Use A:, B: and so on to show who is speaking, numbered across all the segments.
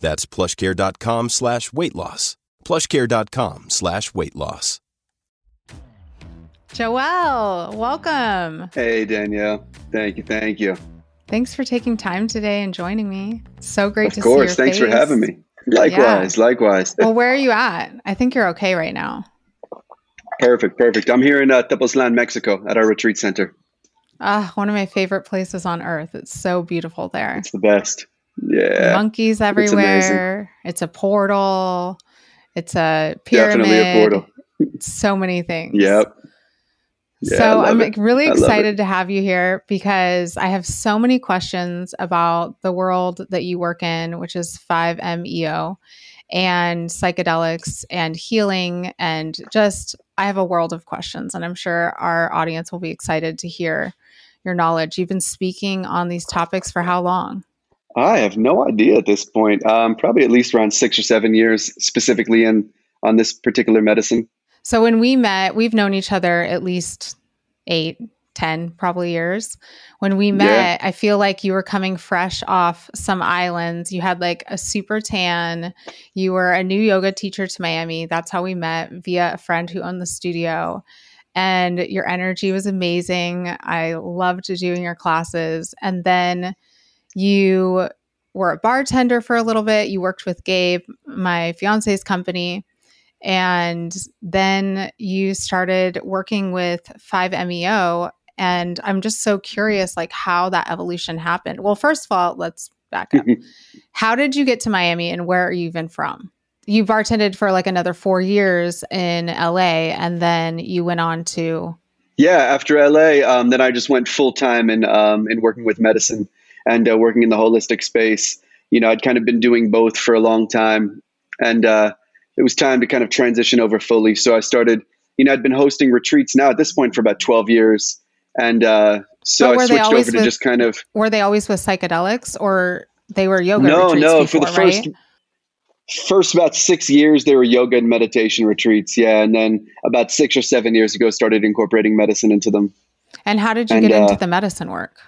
A: That's plushcare.com slash weight loss. Plushcare.com slash weight loss.
B: Joël, welcome.
C: Hey, Danielle. Thank you. Thank you.
B: Thanks for taking time today and joining me. So great
C: of
B: to
C: course.
B: see you.
C: Thanks for having me. Likewise. Yeah. Likewise.
B: well, where are you at? I think you're okay right now.
C: Perfect. Perfect. I'm here in uh, Tepoztlan, Mexico at our retreat center.
B: Ah, one of my favorite places on earth. It's so beautiful there.
C: It's the best. Yeah.
B: Monkeys everywhere. It's, it's, a portal. It's a pyramid.
C: Definitely a portal.
B: so many things.
C: Yep.
B: Yeah, so I'm it. really excited to have you here because I have so many questions about the world that you work in, which is 5MEO and psychedelics and healing and just I have a world of questions and I'm sure our audience will be excited to hear your knowledge. You've been speaking on these topics for how long?
C: I have no idea at this point. Um, probably at least around six or seven years, specifically in on this particular medicine.
B: So when we met, we've known each other at least eight, ten, probably years. When we met, yeah. I feel like you were coming fresh off some islands. You had like a super tan. You were a new yoga teacher to Miami. That's how we met via a friend who owned the studio. And your energy was amazing. I loved doing your classes. And then you were a bartender for a little bit. You worked with Gabe, my fiance's company. And then you started working with 5MEO. And I'm just so curious, like, how that evolution happened. Well, first of all, let's back up. how did you get to Miami and where are you even from? You bartended for like another four years in LA and then you went on to.
C: Yeah, after LA, um, then I just went full time in, um, in working with medicine and uh, working in the holistic space. You know, I'd kind of been doing both for a long time, and uh, it was time to kind of transition over fully. So I started. You know, I'd been hosting retreats now at this point for about twelve years, and uh, so I switched over
B: with,
C: to just kind of.
B: Were they always with psychedelics, or they were yoga?
C: No, no.
B: Before,
C: for the first. First about six years, they were yoga and meditation retreats. Yeah. And then about six or seven years ago, started incorporating medicine into them.
B: And how did you and, get into uh, the medicine work?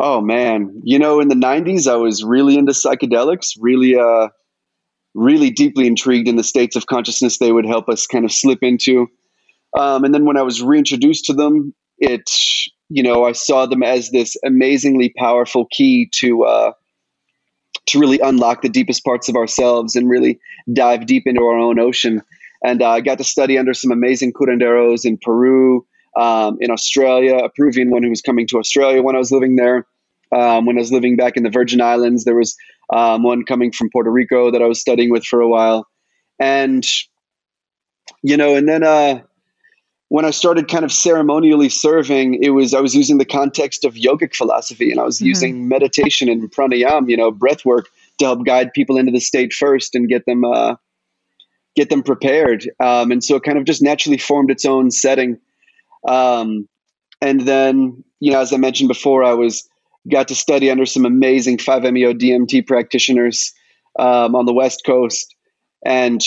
C: Oh man, you know, in the '90s, I was really into psychedelics, really, uh, really deeply intrigued in the states of consciousness they would help us kind of slip into. Um, and then when I was reintroduced to them, it, you know, I saw them as this amazingly powerful key to uh, to really unlock the deepest parts of ourselves and really dive deep into our own ocean. And uh, I got to study under some amazing curanderos in Peru, um, in Australia, a Peruvian one who was coming to Australia when I was living there. Um, when I was living back in the Virgin Islands, there was um, one coming from Puerto Rico that I was studying with for a while. And, you know, and then uh, when I started kind of ceremonially serving, it was, I was using the context of yogic philosophy and I was mm-hmm. using meditation and pranayam, you know, breath work to help guide people into the state first and get them, uh, get them prepared. Um, and so it kind of just naturally formed its own setting. Um, and then, you know, as I mentioned before, I was got to study under some amazing 5-MeO DMT practitioners um, on the West Coast, and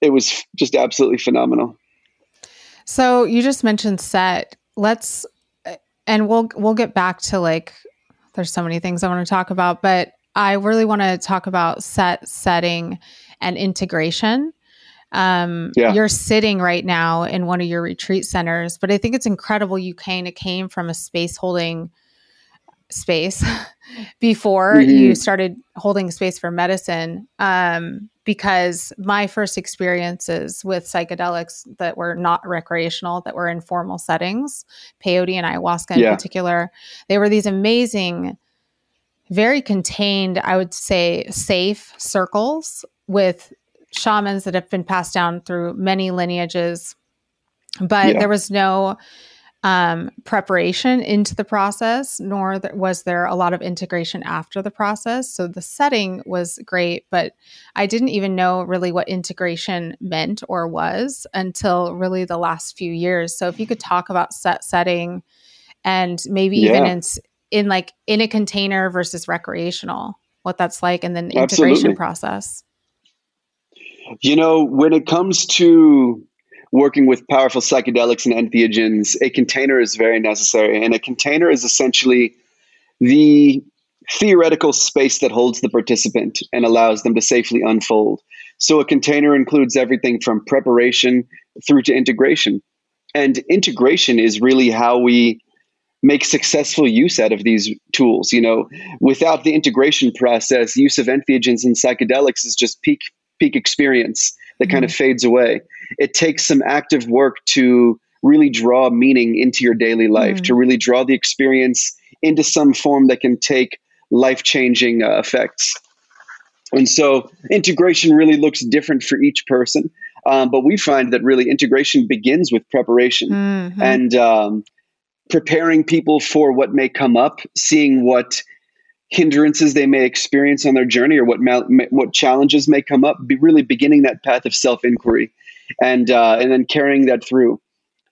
C: it was just absolutely phenomenal.
B: So you just mentioned set. Let's, and we'll we'll get back to like. There's so many things I want to talk about, but I really want to talk about set setting and integration um, yeah. You're sitting right now in one of your retreat centers, but I think it's incredible you kind of came from a space holding space before mm-hmm. you started holding space for medicine. Um, because my first experiences with psychedelics that were not recreational, that were in formal settings, peyote and ayahuasca in yeah. particular, they were these amazing, very contained, I would say, safe circles with shamans that have been passed down through many lineages, but yeah. there was no um, preparation into the process, nor th- was there a lot of integration after the process. So the setting was great, but I didn't even know really what integration meant or was until really the last few years. So if you could talk about set setting and maybe yeah. even in, in like in a container versus recreational, what that's like, and then the integration Absolutely. process.
C: You know, when it comes to working with powerful psychedelics and entheogens, a container is very necessary. And a container is essentially the theoretical space that holds the participant and allows them to safely unfold. So a container includes everything from preparation through to integration. And integration is really how we make successful use out of these tools. You know, without the integration process, use of entheogens and psychedelics is just peak peak experience that mm-hmm. kind of fades away it takes some active work to really draw meaning into your daily life, mm. to really draw the experience into some form that can take life changing uh, effects. And so integration really looks different for each person. Um, but we find that really integration begins with preparation mm-hmm. and um, preparing people for what may come up, seeing what hindrances they may experience on their journey or what mal- what challenges may come up, be really beginning that path of self inquiry and uh, and then carrying that through.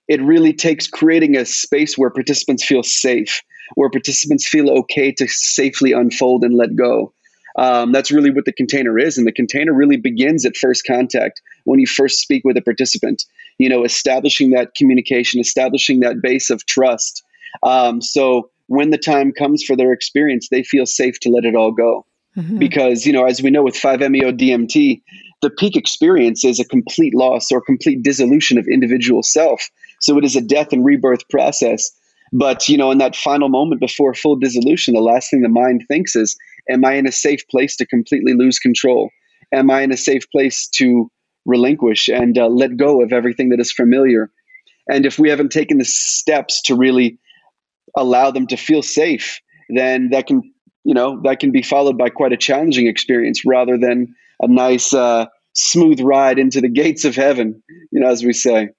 C: It really takes creating a space where participants feel safe, where participants feel okay to safely unfold and let go. Um, that's really what the container is, and the container really begins at first contact when you first speak with a participant. You know, establishing that communication, establishing that base of trust. Um, so when the time comes for their experience, they feel safe to let it all go. Mm-hmm. Because, you know, as we know with 5-MeO DMT, the peak experience is a complete loss or complete dissolution of individual self. So it is a death and rebirth process. But, you know, in that final moment before full dissolution, the last thing the mind thinks is, am I in a safe place to completely lose control? Am I in a safe place to relinquish and uh, let go of everything that is familiar? And if we haven't taken the steps to really allow them to feel safe, then that can, you know, that can be followed by quite a challenging experience rather than a nice uh, smooth ride into the gates of heaven, you know, as we say.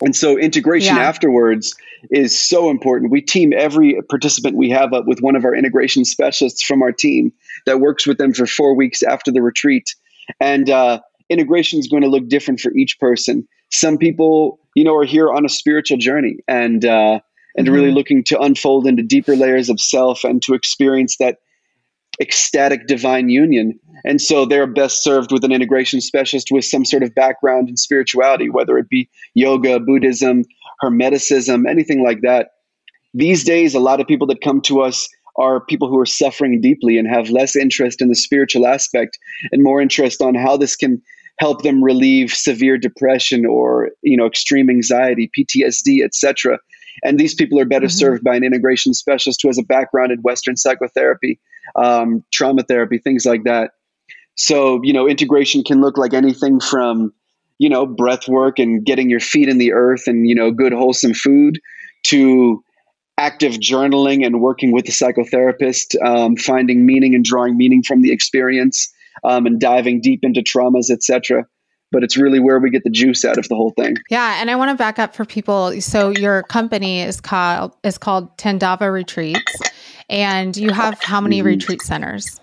C: And so integration yeah. afterwards is so important. We team every participant we have up with one of our integration specialists from our team that works with them for four weeks after the retreat. And uh, integration is going to look different for each person. Some people, you know, are here on a spiritual journey and uh, and mm-hmm. really looking to unfold into deeper layers of self and to experience that ecstatic divine union. And so they're best served with an integration specialist with some sort of background in spirituality, whether it be yoga, Buddhism, Hermeticism, anything like that. These days, a lot of people that come to us are people who are suffering deeply and have less interest in the spiritual aspect and more interest on how this can help them relieve severe depression or you know extreme anxiety ptsd etc and these people are better mm-hmm. served by an integration specialist who has a background in western psychotherapy um, trauma therapy, things like that. So, you know, integration can look like anything from, you know, breath work and getting your feet in the earth and, you know, good, wholesome food to active journaling and working with the psychotherapist, um, finding meaning and drawing meaning from the experience um, and diving deep into traumas, etc but it's really where we get the juice out of the whole thing.
B: Yeah, and I want to back up for people. So your company is called is called Tandava Retreats. And you have how many mm-hmm. retreat centers?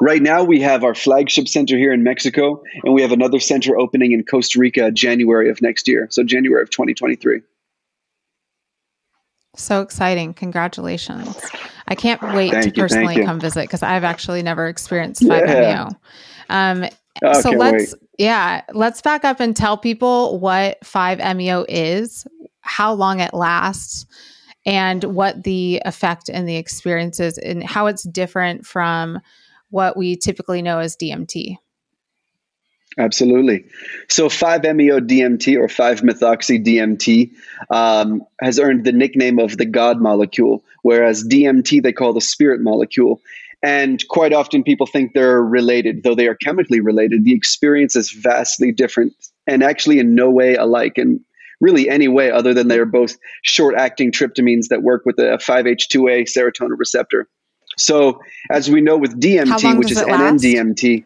C: Right now, we have our flagship center here in Mexico, and we have another center opening in Costa Rica January of next year. So, January of 2023.
B: So exciting. Congratulations. I can't wait thank to you, personally come visit because I've actually never experienced 5-MeO. Yeah. Um, oh, so let's, wait. yeah, let's back up and tell people what 5-MeO is, how long it lasts, and what the effect and the experience is and how it's different from what we typically know as DMT.
C: Absolutely. So 5-MeO DMT or 5-methoxy DMT um, has earned the nickname of the God molecule, whereas DMT they call the spirit molecule. And quite often people think they're related, though they are chemically related. The experience is vastly different and actually in no way alike. And really any way other than they're both short acting tryptamines that work with a 5-HT2A serotonin receptor. So, as we know with DMT, which is NN-DMT,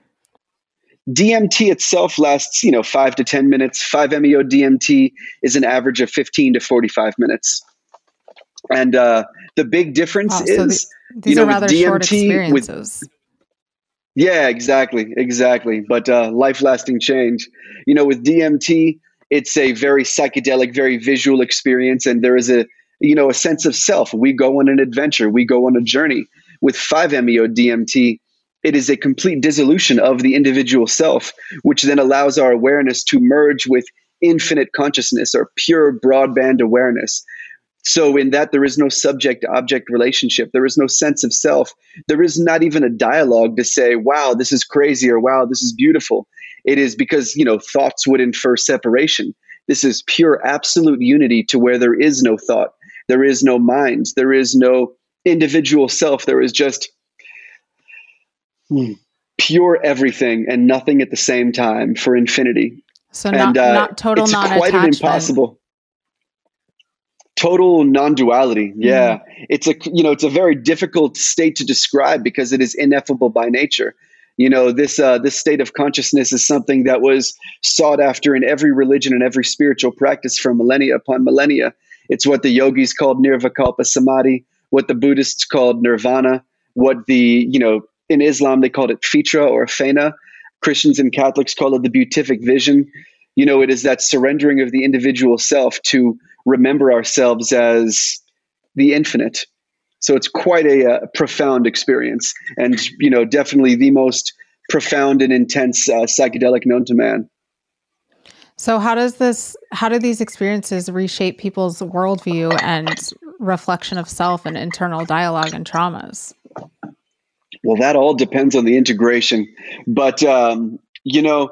C: DMT itself lasts, you know, five to 10 minutes. 5-MeO DMT is an average of 15 to 45 minutes. And uh, the big difference oh, so is,
B: the, these you know, are rather DMT, short experiences. With,
C: yeah, exactly, exactly. But uh, life-lasting change. You know, with DMT, it's a very psychedelic, very visual experience, and there is a you know a sense of self. We go on an adventure, we go on a journey. With 5-MeO DMT, it is a complete dissolution of the individual self, which then allows our awareness to merge with infinite consciousness or pure broadband awareness. So, in that, there is no subject object relationship. There is no sense of self. There is not even a dialogue to say, wow, this is crazy or wow, this is beautiful. It is because, you know, thoughts would infer separation. This is pure absolute unity to where there is no thought, there is no mind, there is no individual self. There is just pure everything and nothing at the same time for infinity.
B: So not, and, uh, not total it's
C: quite an impossible. Total non-duality. Yeah, mm. it's a you know it's a very difficult state to describe because it is ineffable by nature. You know this uh, this state of consciousness is something that was sought after in every religion and every spiritual practice for millennia upon millennia. It's what the yogis called nirvikalpa samadhi, what the Buddhists called nirvana, what the you know in Islam, they called it fitra or fena. Christians and Catholics call it the beatific vision. You know, it is that surrendering of the individual self to remember ourselves as the infinite. So it's quite a, a uh, profound experience, and you know, definitely the most profound and intense uh, psychedelic known to man.
B: So how does this? How do these experiences reshape people's worldview and reflection of self and internal dialogue and traumas?
C: Well, that all depends on the integration. But, um, you know,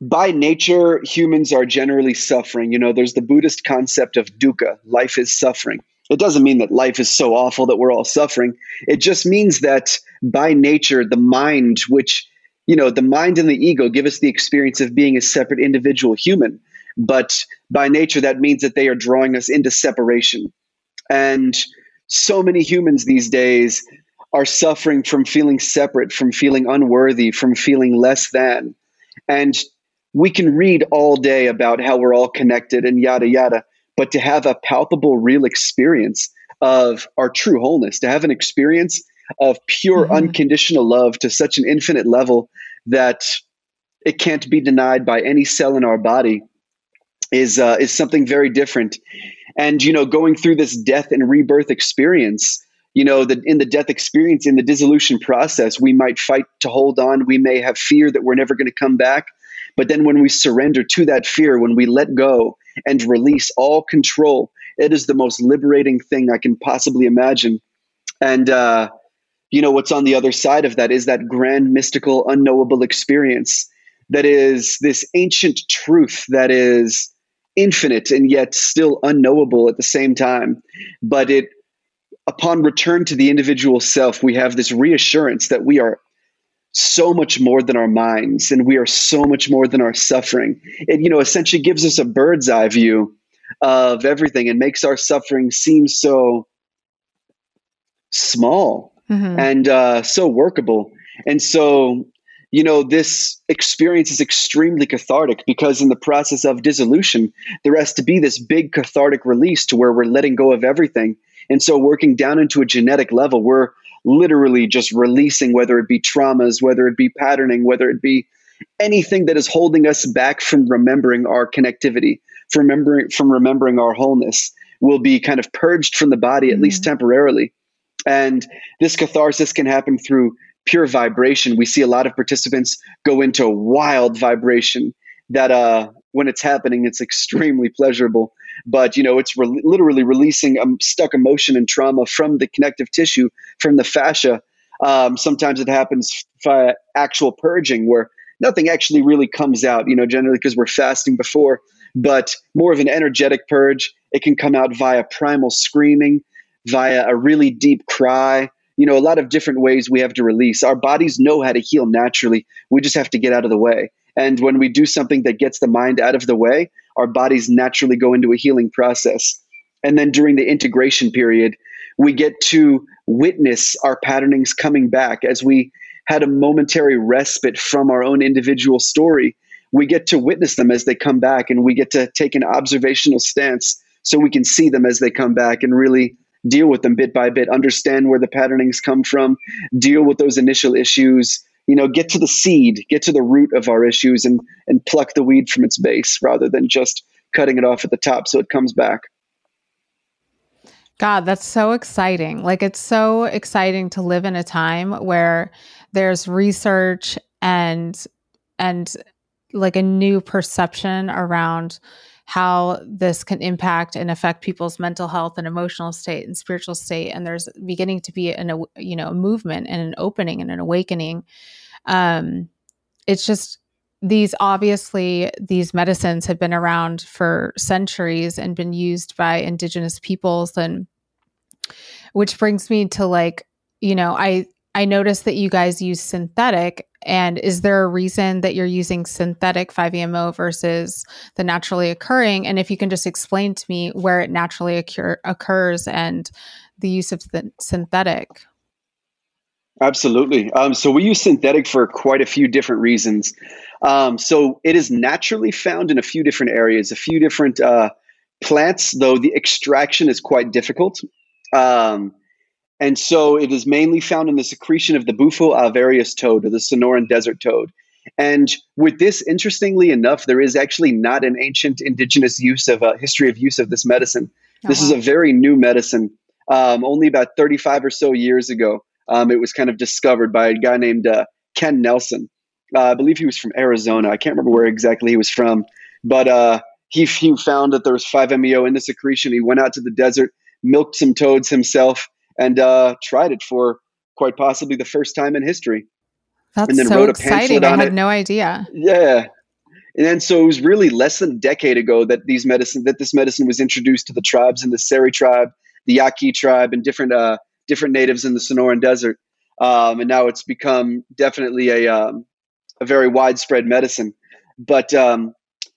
C: by nature, humans are generally suffering. You know, there's the Buddhist concept of dukkha, life is suffering. It doesn't mean that life is so awful that we're all suffering. It just means that by nature, the mind, which, you know, the mind and the ego give us the experience of being a separate individual human. But by nature, that means that they are drawing us into separation. And so many humans these days are suffering from feeling separate, from feeling unworthy, from feeling less than. And we can read all day about how we're all connected and yada, yada, but to have a palpable, real experience of our true wholeness, to have an experience of pure, mm-hmm. unconditional love to such an infinite level that it can't be denied by any cell in our body is uh, is something very different. And you know, going through this death and rebirth experience, you know that in the death experience in the dissolution process we might fight to hold on we may have fear that we're never going to come back but then when we surrender to that fear when we let go and release all control it is the most liberating thing i can possibly imagine. And uh, you know what's on the other side of that is that grand mystical unknowable experience that is this ancient truth that is infinite and yet still unknowable at the same time. But it upon return to the individual self, we have this reassurance that we are so much more than our minds and we are so much more than our suffering. It, you know, essentially gives us a bird's eye view of everything and makes our suffering seem so small mm-hmm. and uh, so workable. And so, you know, this experience is extremely cathartic because in the process of dissolution, there has to be this big cathartic release to where we're letting go of everything and so, working down into a genetic level, we're literally just releasing whether it be traumas, whether it be patterning, whether it be anything that is holding us back from remembering our connectivity, from remembering from remembering our wholeness will be kind of purged from the body at mm-hmm. least temporarily. And this catharsis can happen through pure vibration. We see a lot of participants go into wild vibration that uh when it's happening it's extremely pleasurable. But you know it's re- literally releasing um, stuck emotion and trauma from the connective tissue from the fascia. Um, sometimes it happens via actual purging where nothing actually really comes out you know generally because we're fasting before but more of an energetic purge. It can come out via primal screaming via a really deep cry you know a lot of different ways we have to release. Our bodies know how to heal naturally. We just have to get out of the way and when we do something that gets the mind out of the way our bodies naturally go into a healing process. And then during the integration period, we get to witness our patternings coming back as we had a momentary respite from our own individual story, we get to witness them as they come back and we get to take an observational stance so we can see them as they come back and really deal with them bit by bit, understand where the patternings come from, deal with those initial issues, you know, get to the seed, get to the root of our issues and and pluck the weed from its base rather than just cutting it off at the top so it comes back.
B: God, that's so exciting. Like it's so exciting to live in a time where there's research and and like a new perception around how this can impact and affect people's mental health and emotional state and spiritual state and there's beginning to be an you know a movement and an opening and an awakening um it's just these obviously these medicines have been around for centuries and been used by indigenous peoples and which brings me to like you know i i noticed that you guys use synthetic and is there a reason that you're using synthetic 5-MeO versus the naturally occurring? And if you can just explain to me where it naturally occur- occurs and the use of the synthetic
C: Absolutely. Um, so we use synthetic for quite a few different reasons. Um, so it is naturally found in a few different areas, a few different uh, plants, though the extraction is quite difficult. Um, and so it is mainly found in the secretion of the Bufo alvarius toad or the Sonoran desert toad. And with this, interestingly enough, there is actually not an ancient indigenous use of a uh, history of use of this medicine. Uh-huh. This is a very new medicine, um, only about 35 or so years ago. Um, it was kind of discovered by a guy named uh, Ken Nelson. Uh, I believe he was from Arizona. I can't remember where exactly he was from, but uh, he, he found that there was 5-MeO in the secretion. He went out to the desert, milked some toads himself, and uh, tried it for quite possibly the first time in history.
B: That's and then so wrote a exciting. I had it. no idea.
C: Yeah. And then so it was really less than a decade ago that these medicine that this medicine was introduced to the tribes in the Seri tribe, the Yaqui tribe, and different uh, different natives in the Sonoran Desert. Um, and now it's become definitely a um, a very widespread medicine. But um,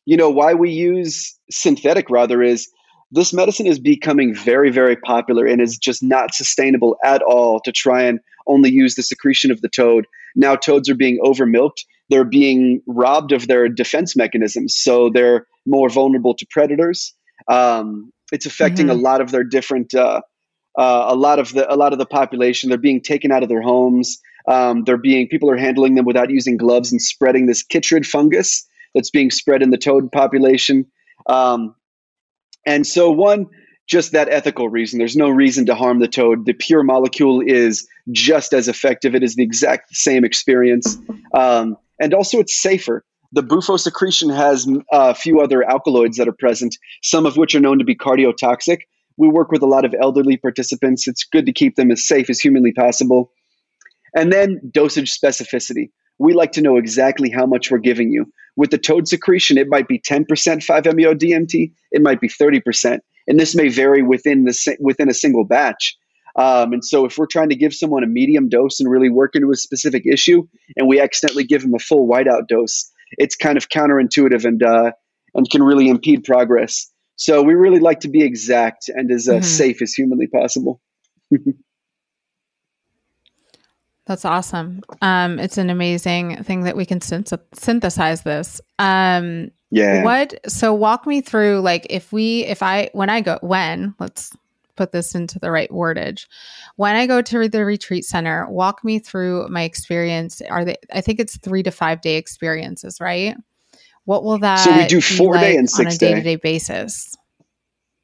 C: you know why we use synthetic rather is this medicine is becoming very very popular and is just not sustainable at all to try and only use the secretion of the toad. Now toads are being over milked. They're being robbed of their defense mechanisms, so they're more vulnerable to predators. Um, it's affecting mm-hmm. a lot of their different uh, uh, a lot of the a lot of the population. They're being taken out of their homes. Um, they're being people are handling them without using gloves and spreading this chytrid fungus that's being spread in the toad population. Um, and so one just that ethical reason. There's no reason to harm the toad. The pure molecule is just as effective. It is the exact same experience, um, and also it's safer. The bufo secretion has a few other alkaloids that are present, some of which are known to be cardiotoxic we work with a lot of elderly participants. It's good to keep them as safe as humanly possible. And then dosage specificity. We like to know exactly how much we're giving you. With the toad secretion, it might be 10% 5-MeO DMT, it might be 30%. And this may vary within, the, within a single batch. Um, and so if we're trying to give someone a medium dose and really work into a specific issue, and we accidentally give them a full whiteout dose, it's kind of counterintuitive and, uh, and can really impede progress. So we really like to be exact and as uh, mm-hmm. safe as humanly possible.
B: That's awesome. Um, it's an amazing thing that we can synthesize this. Um,
C: yeah.
B: What? So walk me through, like, if we, if I, when I go, when let's put this into the right wordage. When I go to the retreat center, walk me through my experience. Are they? I think it's three to five day experiences, right? What will that?
C: So we do four day and six
B: on a day to day basis.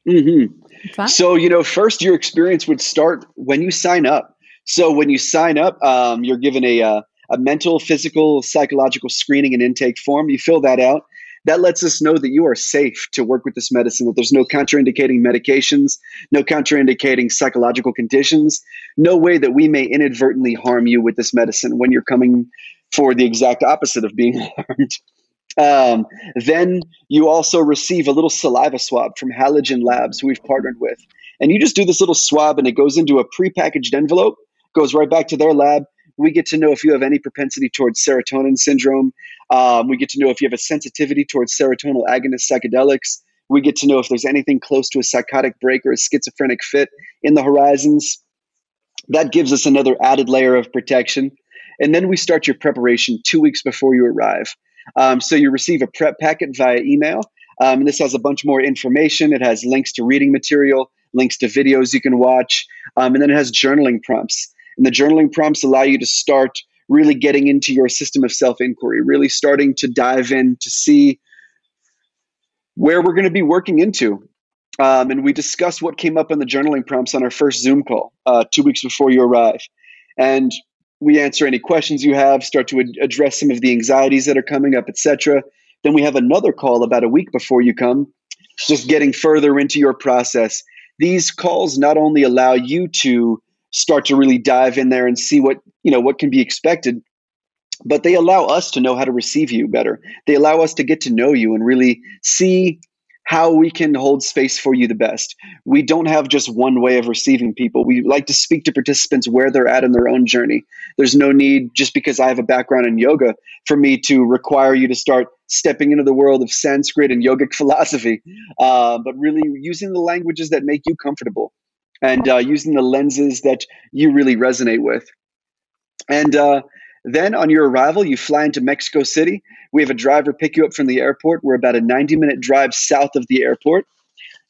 C: Mm-hmm. So you know, first your experience would start when you sign up. So when you sign up, um, you're given a uh, a mental, physical, psychological screening and intake form. You fill that out. That lets us know that you are safe to work with this medicine, that there's no contraindicating medications, no contraindicating psychological conditions, no way that we may inadvertently harm you with this medicine when you're coming for the exact opposite of being harmed. Um, then you also receive a little saliva swab from Halogen Labs, who we've partnered with. And you just do this little swab, and it goes into a prepackaged envelope, goes right back to their lab. We get to know if you have any propensity towards serotonin syndrome. Um, we get to know if you have a sensitivity towards serotonin agonist psychedelics. We get to know if there's anything close to a psychotic break or a schizophrenic fit in the horizons. That gives us another added layer of protection. And then we start your preparation two weeks before you arrive. Um, so you receive a prep packet via email. Um, and this has a bunch more information. It has links to reading material, links to videos you can watch, um, and then it has journaling prompts. And the journaling prompts allow you to start really getting into your system of self inquiry, really starting to dive in to see where we're going to be working into. Um, and we discuss what came up in the journaling prompts on our first Zoom call uh, two weeks before you arrive. And we answer any questions you have, start to ad- address some of the anxieties that are coming up, etc. Then we have another call about a week before you come, just getting further into your process. These calls not only allow you to start to really dive in there and see what you know what can be expected but they allow us to know how to receive you better they allow us to get to know you and really see how we can hold space for you the best. We don't have just one way of receiving people. We like to speak to participants where they're at in their own journey. There's no need, just because I have a background in yoga, for me to require you to start stepping into the world of Sanskrit and yogic philosophy, uh, but really using the languages that make you comfortable and uh, using the lenses that you really resonate with. And uh, then on your arrival, you fly into Mexico City. We have a driver pick you up from the airport. We're about a 90 minute drive south of the airport.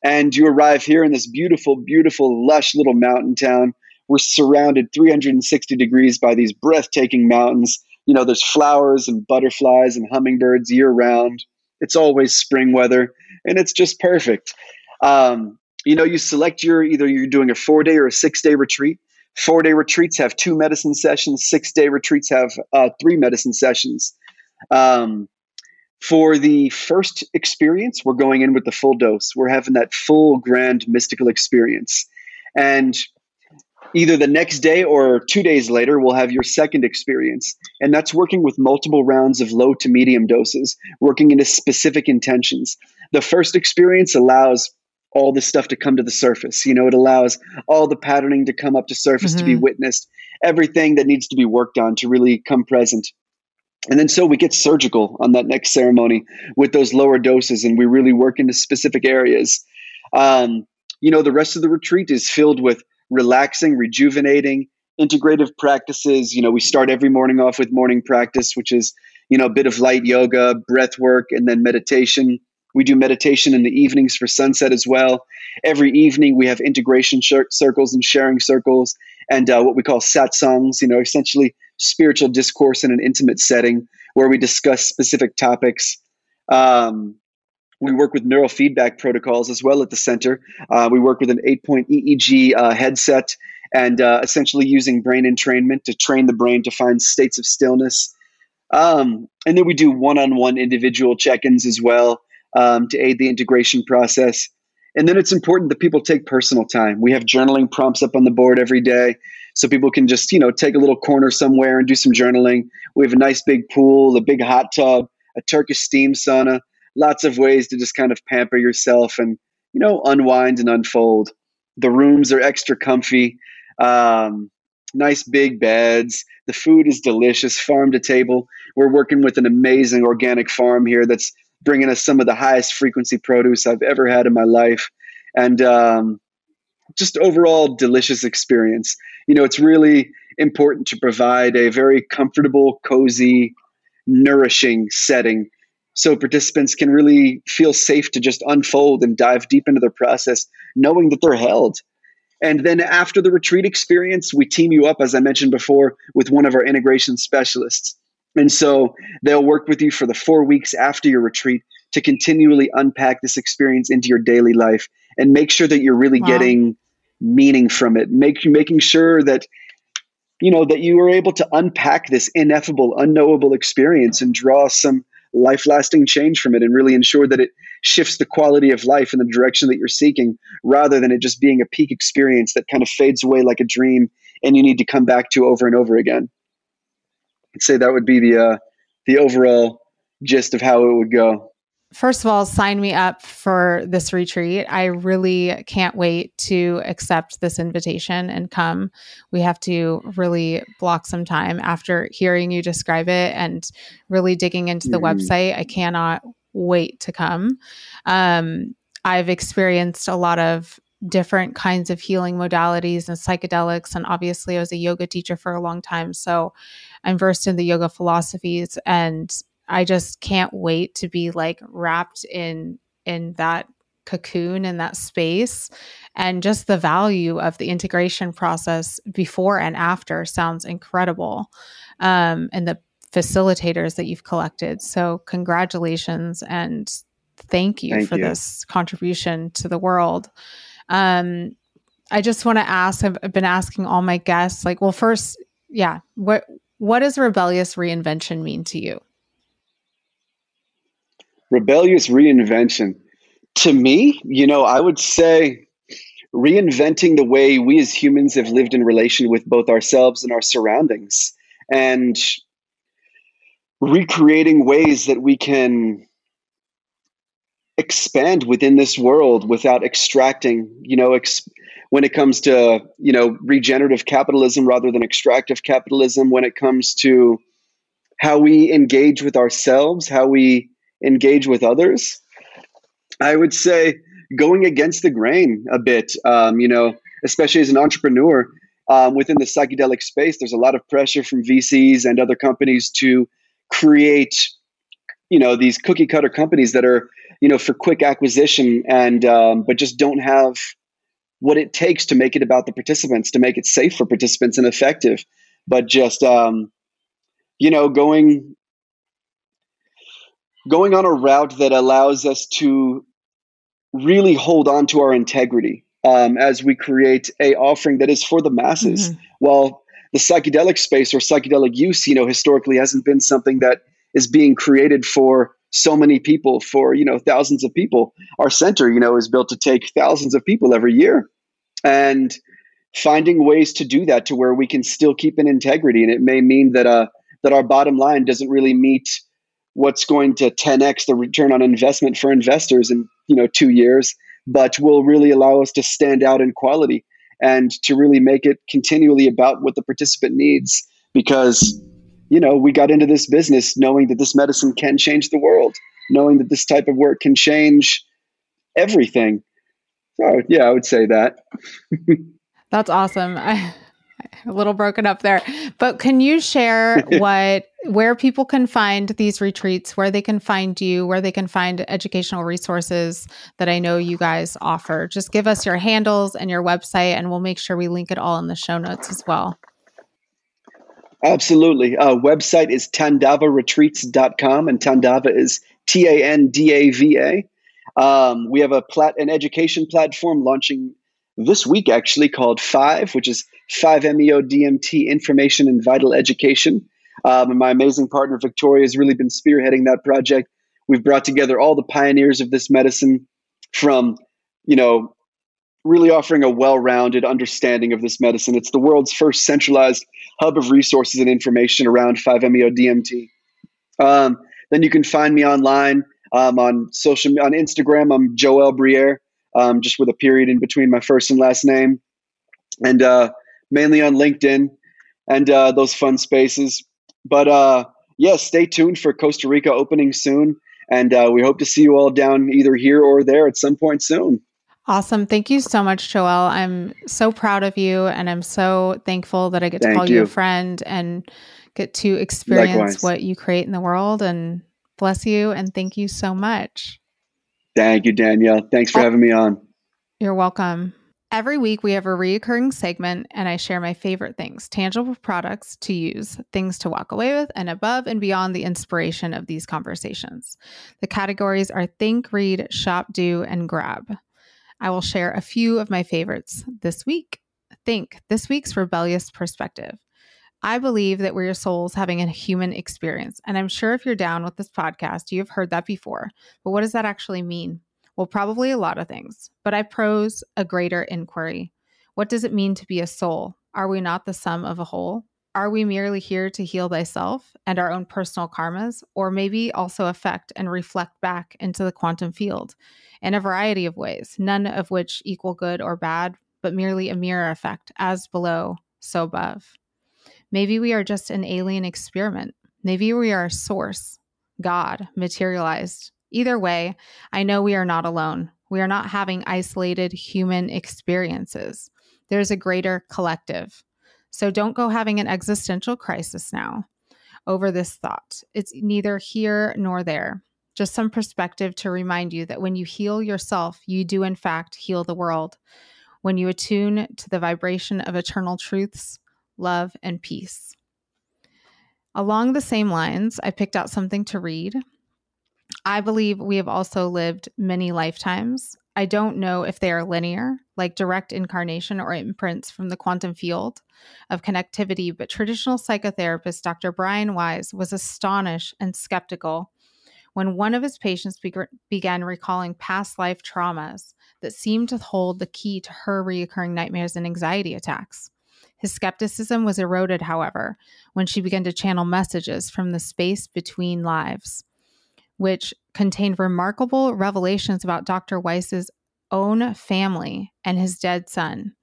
C: And you arrive here in this beautiful, beautiful, lush little mountain town. We're surrounded 360 degrees by these breathtaking mountains. You know, there's flowers and butterflies and hummingbirds year round. It's always spring weather, and it's just perfect. Um, you know, you select your either you're doing a four day or a six day retreat. Four day retreats have two medicine sessions. Six day retreats have uh, three medicine sessions. Um, for the first experience, we're going in with the full dose. We're having that full grand mystical experience. And either the next day or two days later, we'll have your second experience. And that's working with multiple rounds of low to medium doses, working into specific intentions. The first experience allows all this stuff to come to the surface. You know, it allows all the patterning to come up to surface mm-hmm. to be mm-hmm. witnessed, everything that needs to be worked on to really come present. And then so we get surgical on that next ceremony with those lower doses, and we really work into specific areas. Um, you know, the rest of the retreat is filled with relaxing, rejuvenating, integrative practices. You know, we start every morning off with morning practice, which is, you know, a bit of light yoga, breath work, and then meditation. We do meditation in the evenings for sunset as well. Every evening we have integration circles and sharing circles and uh, what we call satsangs, you know, essentially spiritual discourse in an intimate setting where we discuss specific topics. Um, we work with neurofeedback protocols as well at the center. Uh, we work with an eight point EEG uh, headset and uh, essentially using brain entrainment to train the brain to find states of stillness. Um, and then we do one on one individual check ins as well um, to aid the integration process. And then it's important that people take personal time. We have journaling prompts up on the board every day so people can just, you know, take a little corner somewhere and do some journaling. We have a nice big pool, a big hot tub, a Turkish steam sauna, lots of ways to just kind of pamper yourself and, you know, unwind and unfold. The rooms are extra comfy. Um, nice big beds. The food is delicious, farm to table. We're working with an amazing organic farm here that's bringing us some of the highest frequency produce I've ever had in my life, and um, just overall delicious experience. You know, it's really important to provide a very comfortable, cozy, nourishing setting so participants can really feel safe to just unfold and dive deep into their process, knowing that they're held. And then after the retreat experience, we team you up, as I mentioned before, with one of our integration specialists. And so they'll work with you for the four weeks after your retreat to continually unpack this experience into your daily life and make sure that you're really wow. getting meaning from it. Make making sure that you know that you are able to unpack this ineffable, unknowable experience and draw some life lasting change from it and really ensure that it shifts the quality of life in the direction that you're seeking rather than it just being a peak experience that kind of fades away like a dream and you need to come back to over and over again. I'd say that would be the uh, the overall gist of how it would go.
B: First of all, sign me up for this retreat. I really can't wait to accept this invitation and come. We have to really block some time after hearing you describe it and really digging into the mm-hmm. website. I cannot wait to come. Um, I've experienced a lot of different kinds of healing modalities and psychedelics. And obviously, I was a yoga teacher for a long time. So I'm versed in the yoga philosophies and I just can't wait to be like wrapped in in that cocoon in that space. And just the value of the integration process before and after sounds incredible um, and the facilitators that you've collected. So congratulations and thank you
C: Thank
B: for
C: you.
B: this contribution to the world. Um, i just want to ask i've I've been asking all my guests like well first yeah what what does rebellious reinvention mean to you?
C: Rebellious reinvention. To me you know i would say reinventing the way we as humans have lived in relation with both ourselves and our surroundings and recreating ways that we can expand within this world without extracting you know ex- when it comes to you know regenerative capitalism rather than extractive capitalism when it comes to how we engage with ourselves how we engage with others i would say going against the grain a bit um, you know especially as an entrepreneur um, within the psychedelic space there's a lot of pressure from vcs and other companies to create you know these cookie cutter companies that are you know for quick acquisition and um, but just don't have what it takes to make it about the participants to make it safe for participants and effective but just um, you know going going on a route that allows us to really hold on to our integrity um, as we create a offering that is for the masses
B: Mhm.
C: while the psychedelic space or psychedelic use you know historically hasn't been something that is being created for so many people for you know thousands of people. Our center you know is built to take thousands of people every year. And finding ways to do that to where we can still keep an integrity. And it may mean that uh that our bottom line doesn't really meet what's going to 10x the return on investment for investors in you know 2 years but will really allow us to stand out in quality and to really make it continually about what the participant needs. Because you know we got into this business knowing that this medicine can change the world knowing that this type of work can change everything so yeah i would say that
B: That's awesome. I, a little broken up there, but can you share what where people can find these retreats, where they can find you, where they can find educational resources that I know you guys offer? Just give us your handles and your website, and we'll make sure we link it all in the show notes as well.
C: Absolutely. Uh, website is tandavaretreats.com, and Tandava is T A N D A V A. Um, we have a plat- an education platform launching this week, actually, called Five, which is 5MEO DMT Information and Vital Education. Um, and my amazing partner, Victoria, has really been spearheading that project. We've brought together all the pioneers of this medicine from, you know, really offering a well-rounded understanding of this medicine. It's the world's first centralized hub of resources and information around 5-MeO DMT. Um, then you can find me online um, on social on Instagram. I'm Joel Brierre, um, just with a period in between my first and last name, and uh, mainly on LinkedIn and uh, those fun spaces. But uh, yeah, stay tuned for Costa Rica opening soon, and uh, we hope to see you all down either here or there at some point soon.
B: Awesome. Thank you so much, Joel. I'm so proud of you and I'm so thankful that I get to
C: Thank
B: call you. a friend and get to experience
C: Likewise.
B: what you create in the world. And bless you and thank you so much.
C: Thank you, Danielle. Thanks for
B: Oh.
C: having me on.
B: You're welcome. Every week, we have a reoccurring segment, and I share my favorite things tangible products to use, things to walk away with, and above and beyond the inspiration of these conversations. The categories are think, read, shop, do, and grab. I will share a few of my favorites this week. Think, this week's rebellious perspective. I believe that we're souls having a human experience. And I'm sure if you're down with this podcast, you've heard that before. But what does that actually mean? Well, probably a lot of things, but I pose a greater inquiry. What does it mean to be a soul? Are we not the sum of a whole? Are we merely here to heal thyself and our own personal karmas, or maybe also affect and reflect back into the quantum field in a variety of ways, none of which equal good or bad, but merely a mirror effect, as below, so above? Maybe we are just an alien experiment. Maybe we are a source, God, materialized. Either way, I know we are not alone. We are not having isolated human experiences. There's a greater collective. So don't go having an existential crisis now. over this thought. It's neither here nor there. Just some perspective to remind you that when you heal yourself, you do in fact heal the world. When you attune to the vibration of eternal truths, love, and peace. Along the same lines, I picked out something to read. I believe we have also lived many lifetimes. I don't know if they are linear, like direct incarnation or imprints from the quantum field of connectivity, but traditional psychotherapist Dr. Brian Weiss was astonished and skeptical when one of his patients be- began recalling past life traumas that seemed to hold the key to her reoccurring nightmares and anxiety attacks. His skepticism was eroded, however, when she began to channel messages from the space between lives, which contained remarkable revelations about Dr. Weiss's own family and his dead son.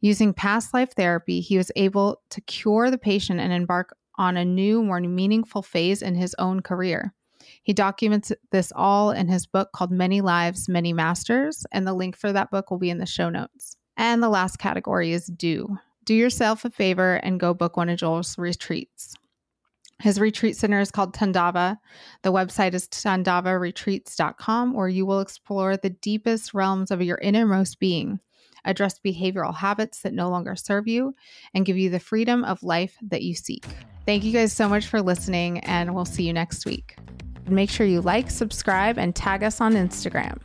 B: Using past life therapy, he was able to cure the patient and embark on a new, more meaningful phase in his own career. He documents this all in his book called Many Lives, Many Masters, and the link for that book will be in the show notes. And the last category is do. Do yourself a favor and go book one of Joel's retreats. His retreat center is called Tandava. The website is tandavaretreats.com, where you will explore the deepest realms of your innermost being, address behavioral habits that no longer serve you, and give you the freedom of life that you seek. Thank you guys so much for listening, and we'll see you next week. Make sure you like, subscribe, and tag us on Instagram.